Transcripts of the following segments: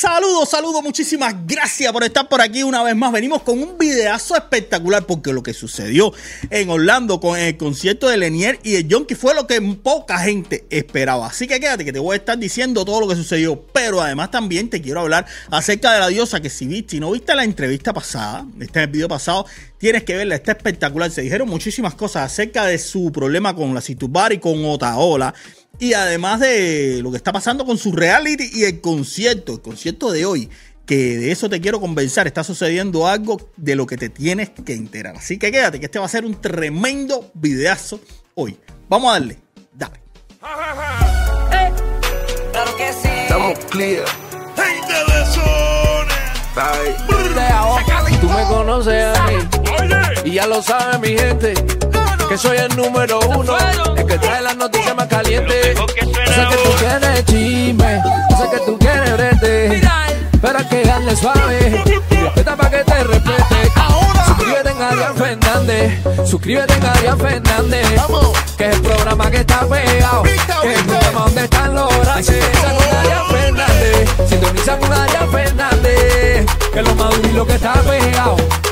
Saludos, saludos, muchísimas gracias por estar por aquí una vez más. Venimos con un videazo espectacular porque lo que sucedió en Orlando con el concierto de Lenier y de Jonky fue lo que poca gente esperaba. Así que quédate que te voy a estar diciendo todo lo que sucedió. Pero además también te quiero hablar acerca de la diosa que si viste y no viste la entrevista pasada, este es el video pasado, tienes que verla, está espectacular. Se dijeron muchísimas cosas acerca de su problema con la Situbar y con Otaola. Y además de lo que está pasando con su reality y el concierto, el concierto de hoy, que de eso te quiero convencer, está sucediendo algo de lo que te tienes que enterar. Así que quédate, que este va a ser un tremendo videazo hoy. Vamos a darle, dale. Claro que sí. Estamos clear. Gente de zona. Bye. Tú me conoces a mí y ya lo sabe mi gente. Que soy el número uno, el que trae las noticias más calientes. Sé que tú quieres chisme, sé que tú quieres verte. Pero hay que darle suave, y respeta para que te respete. Suscríbete en Adrián Fernández, suscríbete en Adrián Fernández. Que es el programa que está pegado, que es el programa donde están los grandes.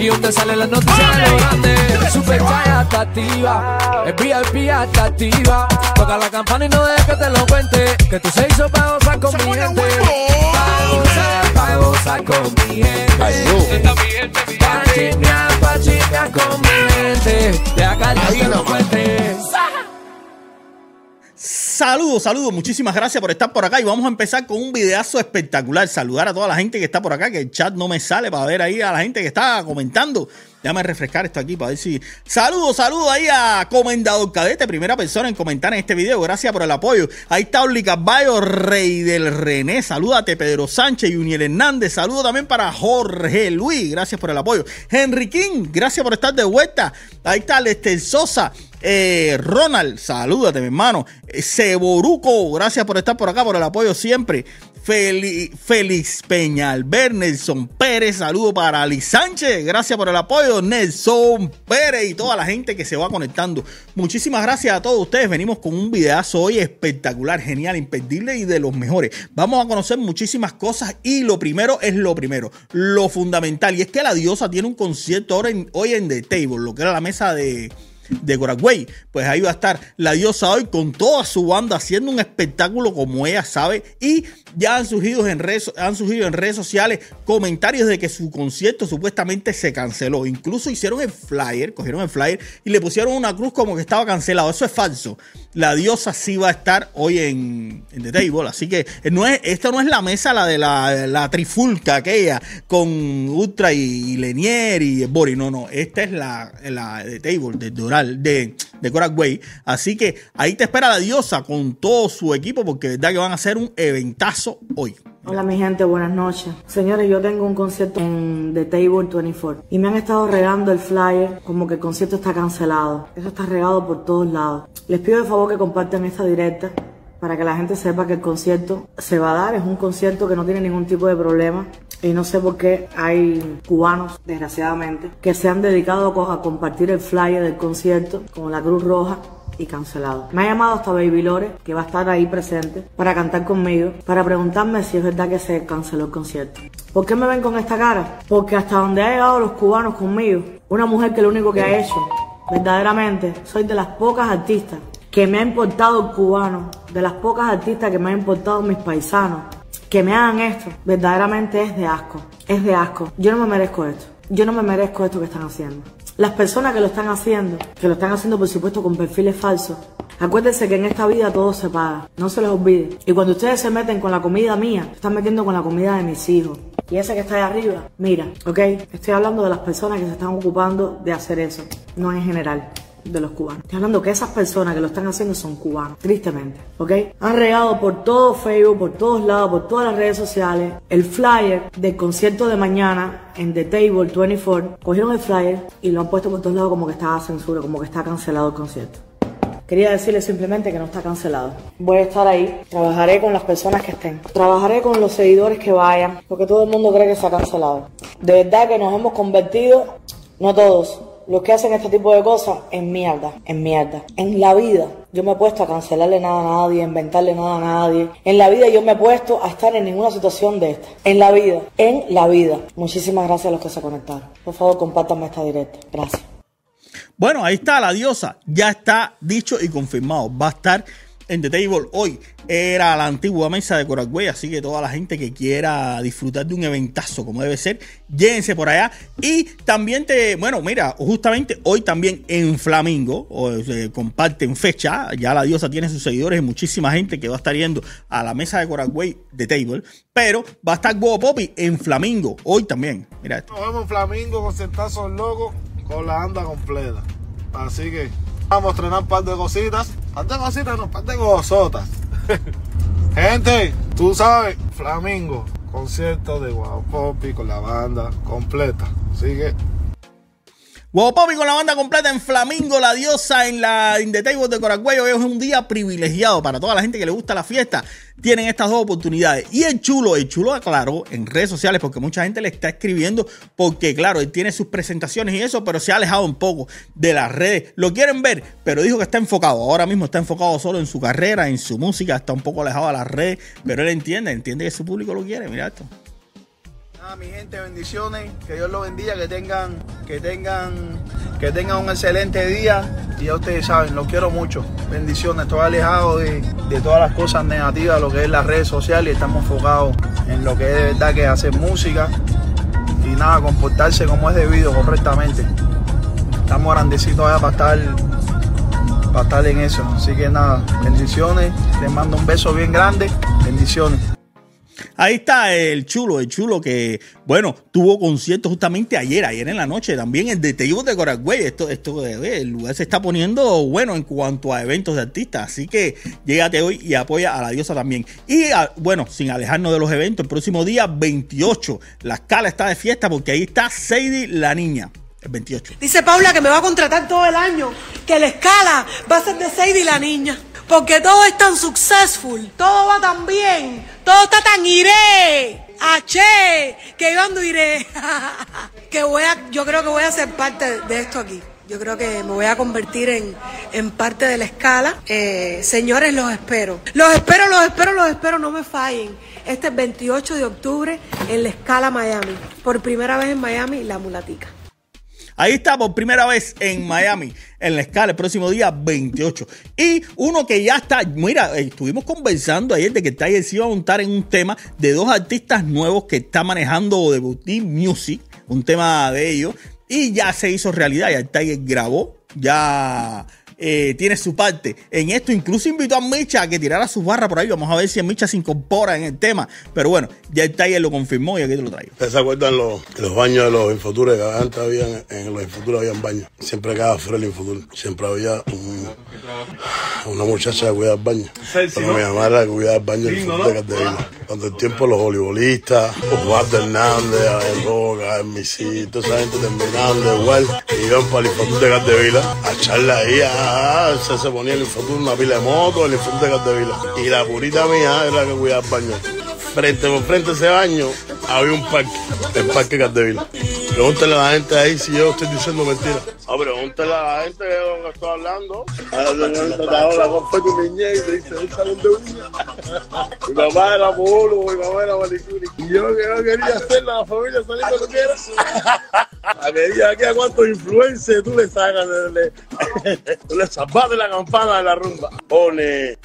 Y donde salen las noticias de los grandes. Super hasta activa, el VIP hasta activa. Toca la campana y no dejes que te lo cuente, que tú se hizo para gozar con mi gente. Pa' gozar, pa' gozar con mi gente. Pa' chismear, pa' chismear con mi gente. De acá ya te lo cuente. Saludos, saludos, muchísimas gracias por estar por acá y vamos a empezar con un videazo espectacular. Saludar a toda la gente que está por acá, que el chat no me sale para ver ahí a la gente que está comentando. Déjame refrescar esto aquí para ver si. Saludos, saludos ahí a Comendador Cadete, primera persona en comentar en este video. Gracias por el apoyo. Ahí está Oli Caballo, Rey del René. Salúdate, Pedro Sánchez y Uniel Hernández. Saludos también para Jorge Luis. Gracias por el apoyo. King, gracias por estar de vuelta. Ahí está Lester Sosa. Eh, Ronald, salúdate, mi hermano. Eh, Seboruco, gracias por estar por acá, por el apoyo siempre. Feli- Félix Peñalver, Nelson Pérez, saludo para Ali Sánchez, gracias por el apoyo, Nelson Pérez y toda la gente que se va conectando. Muchísimas gracias a todos ustedes. Venimos con un videazo hoy espectacular, genial, imperdible y de los mejores. Vamos a conocer muchísimas cosas y lo primero es lo primero, lo fundamental. Y es que la diosa tiene un concierto hoy en The Table, lo que era la mesa de de Goragüey. Pues ahí va a estar la diosa hoy con toda su banda haciendo un espectáculo como ella sabe. Y ya han surgido en redes, han surgido en redes sociales comentarios de que su concierto supuestamente se canceló. Incluso hicieron el flyer, cogieron el flyer y le pusieron una cruz como que estaba cancelado. Eso es falso. La diosa sí va a estar hoy en, en The Table. Así que no es, esta no es la mesa, la de la, la trifulca aquella con Ultra y, Lenier y Bori. No, no. Esta es la, la de Table, de Doral, de, de Way. Así que ahí te espera la diosa con todo su equipo porque de verdad que van a hacer un eventazo hoy. Hola mi gente, buenas noches. Señores, yo tengo un concierto en The Table 24 y me han estado regando el flyer como que el concierto está cancelado. Eso está regado por todos lados. Les pido de favor que compartan esta directa para que la gente sepa que el concierto se va a dar. Es un concierto que no tiene ningún tipo de problema. Y no sé por qué hay cubanos, desgraciadamente, que se han dedicado a co- a compartir el flyer del concierto con la Cruz Roja y cancelado. Me ha llamado hasta Baby Lore, que va a estar ahí presente, para cantar conmigo, para preguntarme si es verdad que se canceló el concierto. ¿Por qué me ven con esta cara? Porque hasta donde han llegado los cubanos conmigo, una mujer que lo único que ha hecho, verdaderamente, soy de las pocas artistas que me ha importado el cubano, de las pocas artistas que me han importado mis paisanos, que me hagan esto, verdaderamente es de asco, es de asco. Yo no me merezco esto, yo no me merezco esto que están haciendo. Las personas que lo están haciendo, que lo están haciendo por supuesto con perfiles falsos, acuérdense que en esta vida todo se paga, no se les olvide. Y cuando ustedes se meten con la comida mía, se están metiendo con la comida de mis hijos. Y ese que está ahí arriba, mira, ¿ok? Estoy hablando de las personas que se están ocupando de hacer eso, no en general de los cubanos. Estoy hablando que esas personas que lo están haciendo son cubanos, tristemente, ¿ok? Han regado por todo Facebook, por todos lados, por todas las redes sociales, el flyer del concierto de mañana en The Table 24. Cogieron el flyer y lo han puesto por todos lados como que estaba censura, como que está cancelado el concierto. Quería decirles simplemente que no está cancelado. Voy a estar ahí, trabajaré con las personas que estén, trabajaré con los seguidores que vayan, porque todo el mundo cree que ha cancelado. De verdad que nos hemos convertido, no todos, los que hacen este tipo de cosas, en mierda, en mierda. En la vida yo me he puesto a cancelarle nada a nadie, a inventarle nada a nadie. En la vida yo me he puesto a estar en ninguna situación de esta. En la vida, en la vida. Muchísimas gracias a los que se conectaron. Por favor, compártanme esta directa. Gracias. Bueno, ahí está la diosa. Ya está dicho y confirmado. Va a estar en The Table hoy era la antigua mesa de Coragüey, así que toda la gente que quiera disfrutar de un eventazo como debe ser, lléguense por allá. Y también te, bueno, mira, justamente hoy también en Flamingo, eh, comparten fecha, ya la diosa tiene sus seguidores y muchísima gente que va a estar yendo a la mesa de Coragüey de Table, pero va a estar Bobo Poppy en Flamingo hoy también. Mira esto. Nos vemos en Flamingo con Centazos Locos con la anda completa. Así que vamos a estrenar un par de cositas. Un par de cositas, no, par de gozotas. Gente, tú sabes, Flamingo, concierto de Wow Poppy con la banda completa. Así que Wow Poppy con la banda completa en Flamingo, la diosa en la In the de Coragüey. Hoy es un día privilegiado para toda la gente que le gusta la fiesta. Tienen estas dos oportunidades. Y el chulo, el chulo aclaró en redes sociales, porque mucha gente le está escribiendo, porque claro, él tiene sus presentaciones y eso, pero se ha alejado un poco de las redes. Lo quieren ver, pero dijo que está enfocado. Ahora mismo está enfocado solo en su carrera, en su música, está un poco alejado de las redes, pero él entiende, entiende que su público lo quiere. Mira esto. Nada, mi gente, bendiciones, que Dios los bendiga, que tengan, que tengan, que tengan un excelente día. Y ya ustedes saben, los quiero mucho. Bendiciones, estoy alejado de, de todas las cosas negativas, lo que es las redes sociales, y estamos enfocados en lo que es de verdad que es hacer música. Y nada, comportarse como es debido, correctamente. Estamos grandecitos allá para estar, para estar en eso. Así que nada, bendiciones. Les mando un beso bien grande. Bendiciones. Ahí está el chulo, el chulo que, bueno, tuvo concierto justamente ayer, ayer en la noche, también el de de Coragüey. Esto, esto, eh, el lugar se está poniendo bueno en cuanto a eventos de artistas, así que llégate hoy y apoya a la diosa también. Y ah, bueno, sin alejarnos de los eventos, el próximo día 28, la escala está de fiesta porque ahí está Sadie la niña. El 28. Dice Paula que me va a contratar todo el año, que la escala va a ser de Sadie la niña. Porque todo es tan successful, todo va tan bien, todo está tan iré, aché, que yo ando iré. que voy a, yo creo que voy a ser parte de esto aquí. Yo creo que me voy a convertir en, en parte de la escala. Eh, señores, los espero. Los espero, los espero, los espero, no me fallen. Este es 28 de octubre en la escala Miami. Por primera vez en Miami, la mulatica. Ahí está por primera vez en Miami, en la escala, el próximo día 28. Y uno que ya está, mira, eh, estuvimos conversando ayer de que Tiger se iba a montar en un tema de dos artistas nuevos que está manejando de Boutique Music, un tema de ellos, y ya se hizo realidad, ya Tiger grabó, ya eh, tiene su parte en esto. Incluso invitó a Micha a que tirara su barra por ahí. Vamos a ver si Micha se incorpora en el tema. Pero bueno, ya el Tiger lo confirmó y aquí te lo traigo. ¿Ustedes se acuerdan los, los baños de los infoturos? Que antes había, en los infoturos había baños. Siempre cada fuera el infotur. Siempre había un, una muchacha que cuidaba el baño. Pero me llamaba la que cuidaba el baño del infotur de. Cuando el tiempo los voleibolistas, Juan Hernández, Abel Roca, Misí, toda esa gente terminaban de igual y iban para el infotur de Capdevila a echarla ahí a se, se ponía el infotur una pila de moto, el infotur de Capdevila. Y la purita mía era la que cuidaba el baño. Frente por frente a ese baño había un parque, el parque Capdevila. Pregúntale a la gente ahí si yo estoy diciendo mentiras. Ah, pregúntale a la gente de donde estoy hablando. Ahora con fue tu niñez y te dice un salón de uñas. Mi mamá era polo, mi mamá era manicuri. Y yo que no quería hacer la familia salir cuando quiera. A medida que a cuántos influencers tú le sacas, le, le, le zapaste la campana de la rumba. Pone.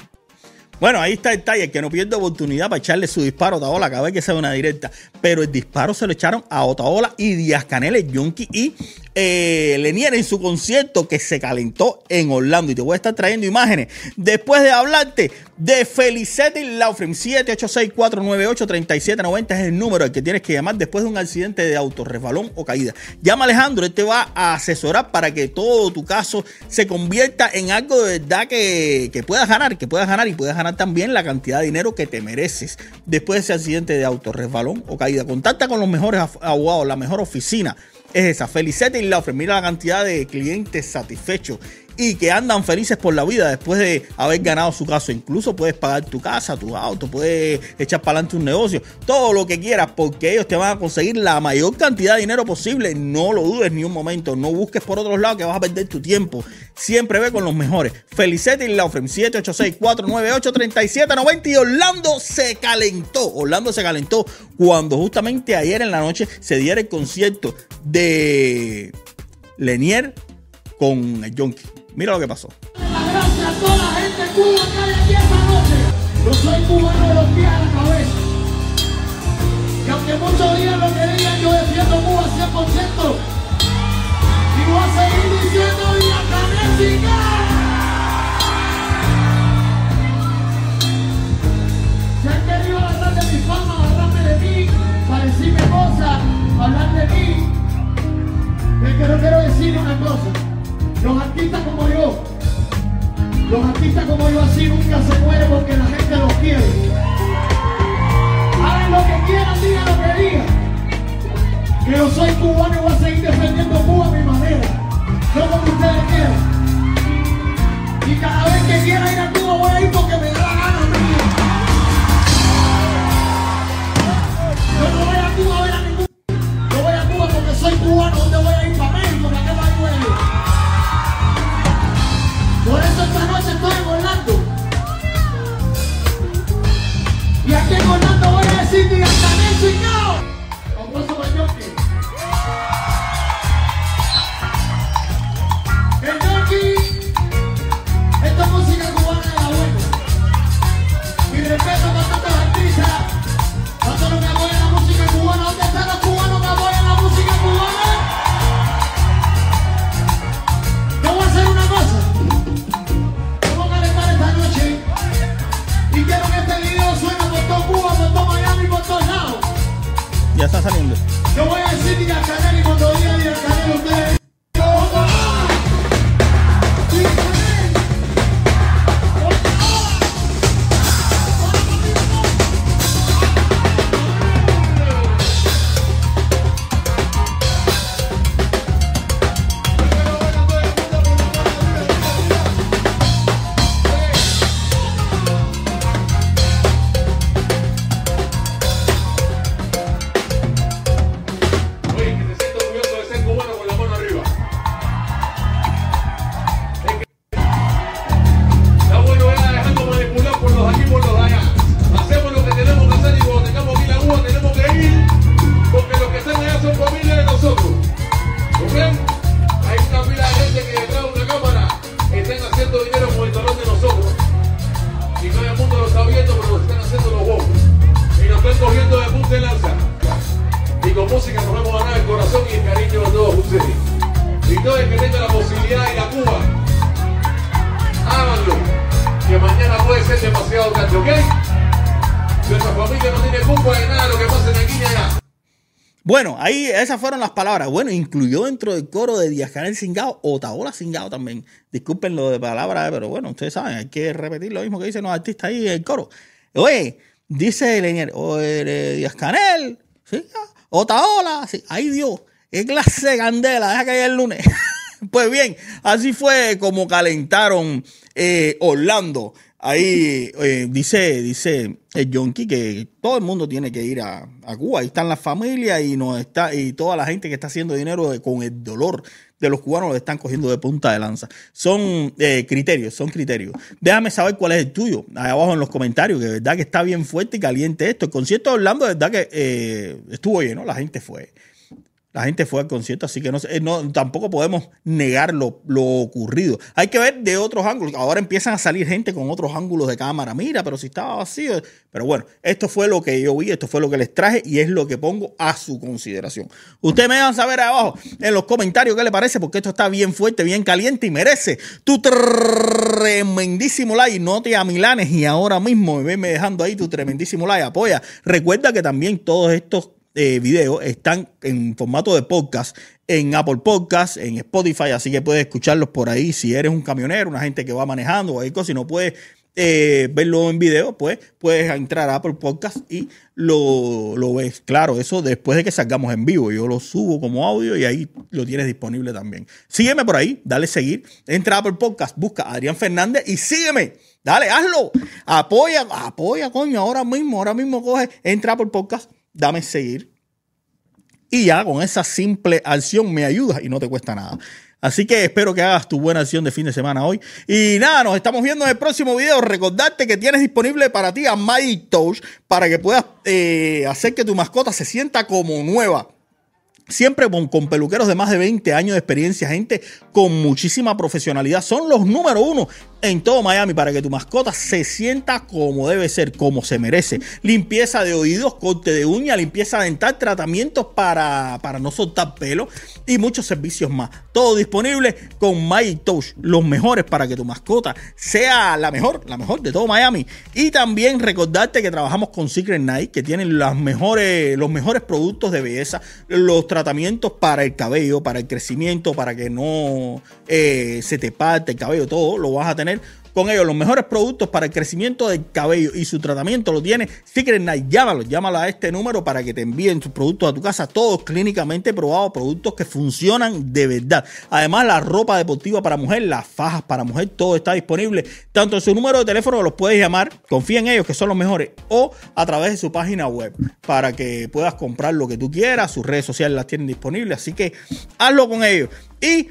Bueno, ahí está el Tiger, que no pierde oportunidad para echarle su disparo a Otaola cada vez que sea una directa. Pero el disparo se lo echaron a Otaola y Díaz Canel, el Yonki y eh, Lenier en su concierto que se calentó en Orlando. Y te voy a estar trayendo imágenes después de hablarte de Felicity Laufrem. 786-498-3790 es el número al que tienes que llamar después de un accidente de auto, resbalón o caída. Llama Alejandro, él te va a asesorar para que todo tu caso se convierta en algo de verdad que, que puedas ganar, que puedas ganar y puedas ganar también la cantidad de dinero que te mereces después de ese accidente de auto, resbalón o caída. Contacta con los mejores abogados, la mejor oficina es esa. Felicete y Laufren. Mira la cantidad de clientes satisfechos y que andan felices por la vida después de haber ganado su caso. Incluso puedes pagar tu casa, tu auto, puedes echar para adelante un negocio, todo lo que quieras, porque ellos te van a conseguir la mayor cantidad de dinero posible. No lo dudes ni un momento, no busques por otros lados que vas a perder tu tiempo. Siempre ve con los mejores. Felicete y la 786-498-3790 y Orlando se calentó. Orlando se calentó cuando justamente ayer en la noche se diera el concierto de Lenier con el Jonky. Mira lo que pasó. Yo soy cubano de los pies a la cabeza. Y aunque muchos días lo que digan, yo defiendo Cuba 100%. Y voy a seguir diciendo Canel sin Se han querido agarrar de mi fama, agarrarme de mí, para decirme cosas, hablar de mí. Los artistas como yo, los artistas como yo así nunca se mueren porque la gente los quiere. Hagan lo que quieran, digan lo que digan. Que yo soy cubano y voy a seguir defendiendo Cuba a mi manera. No como ustedes quieran. Y cada vez que quiera ir a Cuba voy a ir porque me da la gana con música nos vamos a ganar el corazón y el cariño de todos ustedes. Y todo el que tenga la posibilidad de ir a Cuba, háganlo, que mañana puede ser demasiado tarde, ¿ok? Nuestra familia no tiene culpa de nada lo que pasa en aquí y allá. Bueno, ahí esas fueron las palabras. Bueno, incluyó dentro del coro de Díaz Canel Singao, Otaola Singao también. Disculpen lo de palabras, pero bueno, ustedes saben, hay que repetir lo mismo que dicen los artistas ahí en el coro. Oye, dice Lenier, oye, Díaz Canel, sí, Otaola, sí, ay Dios, qué clase de candela, deja que haya el lunes. pues bien, así fue como calentaron eh, Orlando. Ahí eh, dice, dice el Yonki que todo el mundo tiene que ir a, a Cuba. Ahí están las familias y no está, y toda la gente que está haciendo dinero con el dolor de los cubanos lo están cogiendo de punta de lanza. Son eh, criterios, son criterios. Déjame saber cuál es el tuyo, ahí abajo en los comentarios, que de verdad que está bien fuerte y caliente esto. El concierto de Orlando, de verdad que eh, estuvo lleno, la gente fue. La gente fue al concierto, así que no, sé, eh, tampoco podemos negar lo, lo ocurrido. Hay que ver de otros ángulos. Ahora empiezan a salir gente con otros ángulos de cámara. Mira, pero si estaba vacío. Pero bueno, esto fue lo que yo vi, esto fue lo que les traje y es lo que pongo a su consideración. Ustedes me van a saber abajo en los comentarios qué le parece, porque esto está bien fuerte, bien caliente y merece tu tremendísimo like. No te amilanes y ahora mismo me dejando ahí tu tremendísimo like. Apoya. Recuerda que también todos estos eh, videos están en formato de podcast en Apple Podcast, en Spotify, así que puedes escucharlos por ahí si eres un camionero, una gente que va manejando o algo, si no puedes eh, verlo en video, pues puedes entrar a Apple Podcast y lo, lo ves. Claro, eso después de que salgamos en vivo. Yo lo subo como audio y ahí lo tienes disponible también. Sígueme por ahí, dale seguir. Entra a Apple Podcast, busca a Adrián Fernández y sígueme. Dale, hazlo. Apoya, apoya, coño, ahora mismo, ahora mismo coge, entra a Apple Podcast, dame seguir. Y ya con esa simple acción me ayudas y no te cuesta nada. Así que espero que hagas tu buena acción de fin de semana hoy. Y nada, nos estamos viendo en el próximo video. Recordarte que tienes disponible para ti a My Touch para que puedas eh, hacer que tu mascota se sienta como nueva. Siempre con, peluqueros de más de 20 años de experiencia, gente con muchísima profesionalidad. Son los número uno en todo Miami para que tu mascota se sienta como debe ser, como se merece. Limpieza de oídos, corte de uña, limpieza dental, tratamientos para, para no soltar pelo y muchos servicios más. Todo disponible con My Touch, los mejores para que tu mascota sea la mejor, la mejor de todo Miami. Y también recordarte que trabajamos con Secret Night, que tienen las mejores, los mejores productos de belleza, los tratamientos para el cabello, para el crecimiento, para que no eh, se te parte el cabello, todo lo vas a tener con ellos los mejores productos para el crecimiento del cabello y su tratamiento lo tiene Secret Night. Llámalo, llámalo a este número para que te envíen sus productos a tu casa, todos clínicamente probados, productos que funcionan de verdad. Además, la ropa deportiva para mujer, las fajas para mujer, todo está disponible. Tanto en su número de teléfono los puedes llamar, confía en ellos que son los mejores, o a través de su página web para que puedas comprar lo que tú quieras. Sus redes sociales las tienen disponibles, así que hazlo con ellos. Y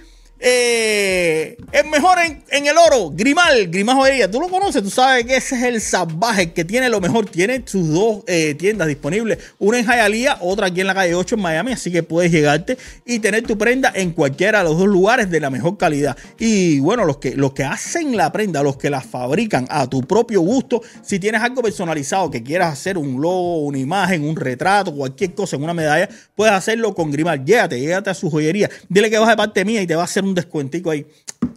eh, es mejor en, el oro, Grimal, Grimal Joyería. Tú lo conoces, tú sabes que ese es el salvaje que tiene lo mejor. Tiene sus dos eh, tiendas disponibles, una en Hialeah, otra aquí en la calle 8 en Miami. Así que puedes llegarte y tener tu prenda en cualquiera de los dos lugares de la mejor calidad. Y bueno, los que, los que hacen la prenda, los que la fabrican a tu propio gusto, si tienes algo personalizado que quieras hacer, un logo, una imagen, un retrato, cualquier cosa en una medalla, puedes hacerlo con Grimal. Llégate, llégate a su joyería. Dile que vas de parte mía y te va a hacer un descuentico ahí.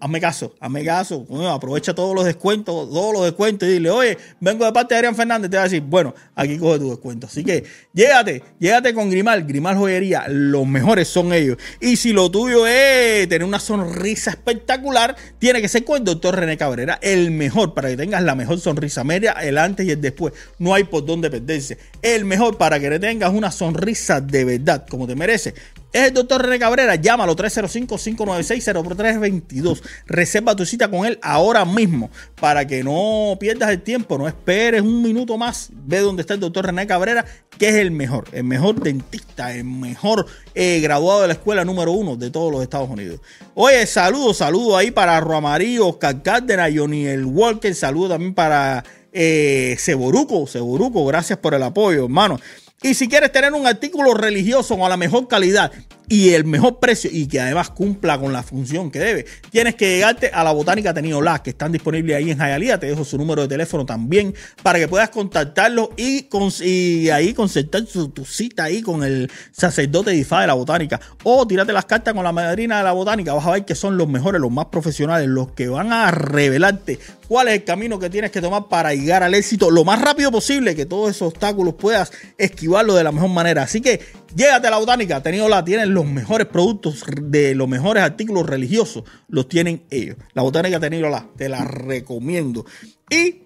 Hazme caso, hazme caso. aprovecha todos los descuentos, todos los descuentos y dile, oye, vengo de parte de Adrián Fernández. Te va a decir, bueno, aquí coge tu descuento. Así que llégate, llégate con Grimal, Grimal Joyería. Los mejores son ellos. Y si lo tuyo es tener una sonrisa espectacular, tiene que ser con el doctor René Cabrera, el mejor para que tengas la mejor sonrisa media, el antes y el después. No hay por dónde perderse. El mejor para que tengas una sonrisa de verdad, como te merece. Es el doctor René Cabrera. Llámalo 305-596-0322. Reserva tu cita con él ahora mismo para que no pierdas el tiempo. No esperes un minuto más. Ve dónde está el doctor René Cabrera, que es el mejor, el mejor dentista, el mejor eh, graduado de la escuela número uno de todos los Estados Unidos. Oye, saludos, saludos ahí para Roamarillo, Oscar Cárdenas, Johnny El Walker. Saludos también para eh. Seboruco, gracias por el apoyo, hermano. Y si quieres tener un artículo religioso con la mejor calidad y el mejor precio y que además cumpla con la función que debe, tienes que llegarte a la Botánica Tenido La, que están disponibles ahí en Hialeah. Te dejo su número de teléfono también para que puedas contactarlo y, y ahí concertar tu, cita ahí con el sacerdote de de la Botánica. O tírate las cartas con la madrina de la Botánica. Vas a ver que son los mejores, los más profesionales, los que van a revelarte cuál es el camino que tienes que tomar para llegar al éxito lo más rápido posible, que todos esos obstáculos puedas esquivarlo de la mejor manera. Así que llégate a la botánica, tenido la, tienen los mejores productos de los mejores artículos religiosos, los tienen ellos. La botánica tenido la, te la recomiendo. Y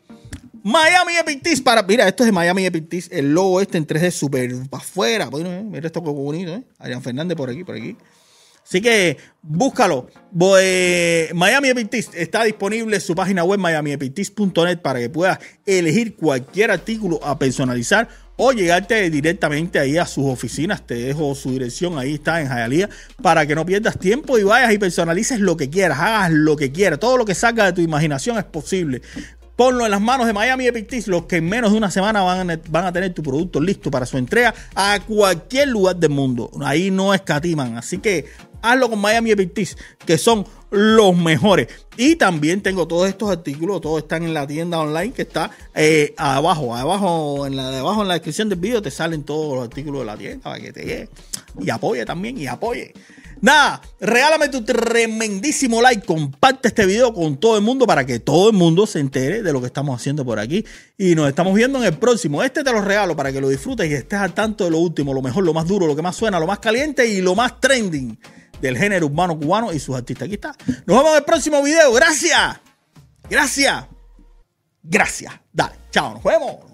Miami Epic para. Mira, esto es de Miami Epic El logo este en 3D súper para afuera. Mira esto como bonito, ¿eh? Adrián Fernández por aquí, por aquí. Así que búscalo. Miami Epic está disponible en su página web miamiepictis.net para que puedas elegir cualquier artículo a personalizar o llegarte directamente ahí a sus oficinas. Te dejo su dirección, ahí está en Hialeah, para que no pierdas tiempo y vayas y personalices lo que quieras, hagas lo que quieras. Todo lo que salga de tu imaginación es posible. Ponlo en las manos de Miami Epic los que en menos de una semana van a, van a tener tu producto listo para su entrega a cualquier lugar del mundo. Ahí no escatiman. Así que hazlo con Miami Epic que son los mejores. Y también tengo todos estos artículos, todos están en la tienda online que está eh, abajo, abajo en la abajo en la descripción del video te salen todos los artículos de la tienda para que te llegue. Y apoye también, y apoye. Nada, regálame tu tremendísimo like, comparte este video con todo el mundo para que todo el mundo se entere de lo que estamos haciendo por aquí. Y nos estamos viendo en el próximo. Este te lo regalo para que lo disfrutes y estés al tanto de lo último, lo mejor, lo más duro, lo que más suena, lo más caliente y lo más trending del género urbano cubano y sus artistas. Aquí está. Nos vemos en el próximo video. Gracias. Gracias. Gracias. Dale, chao, nos vemos. Nos vemos.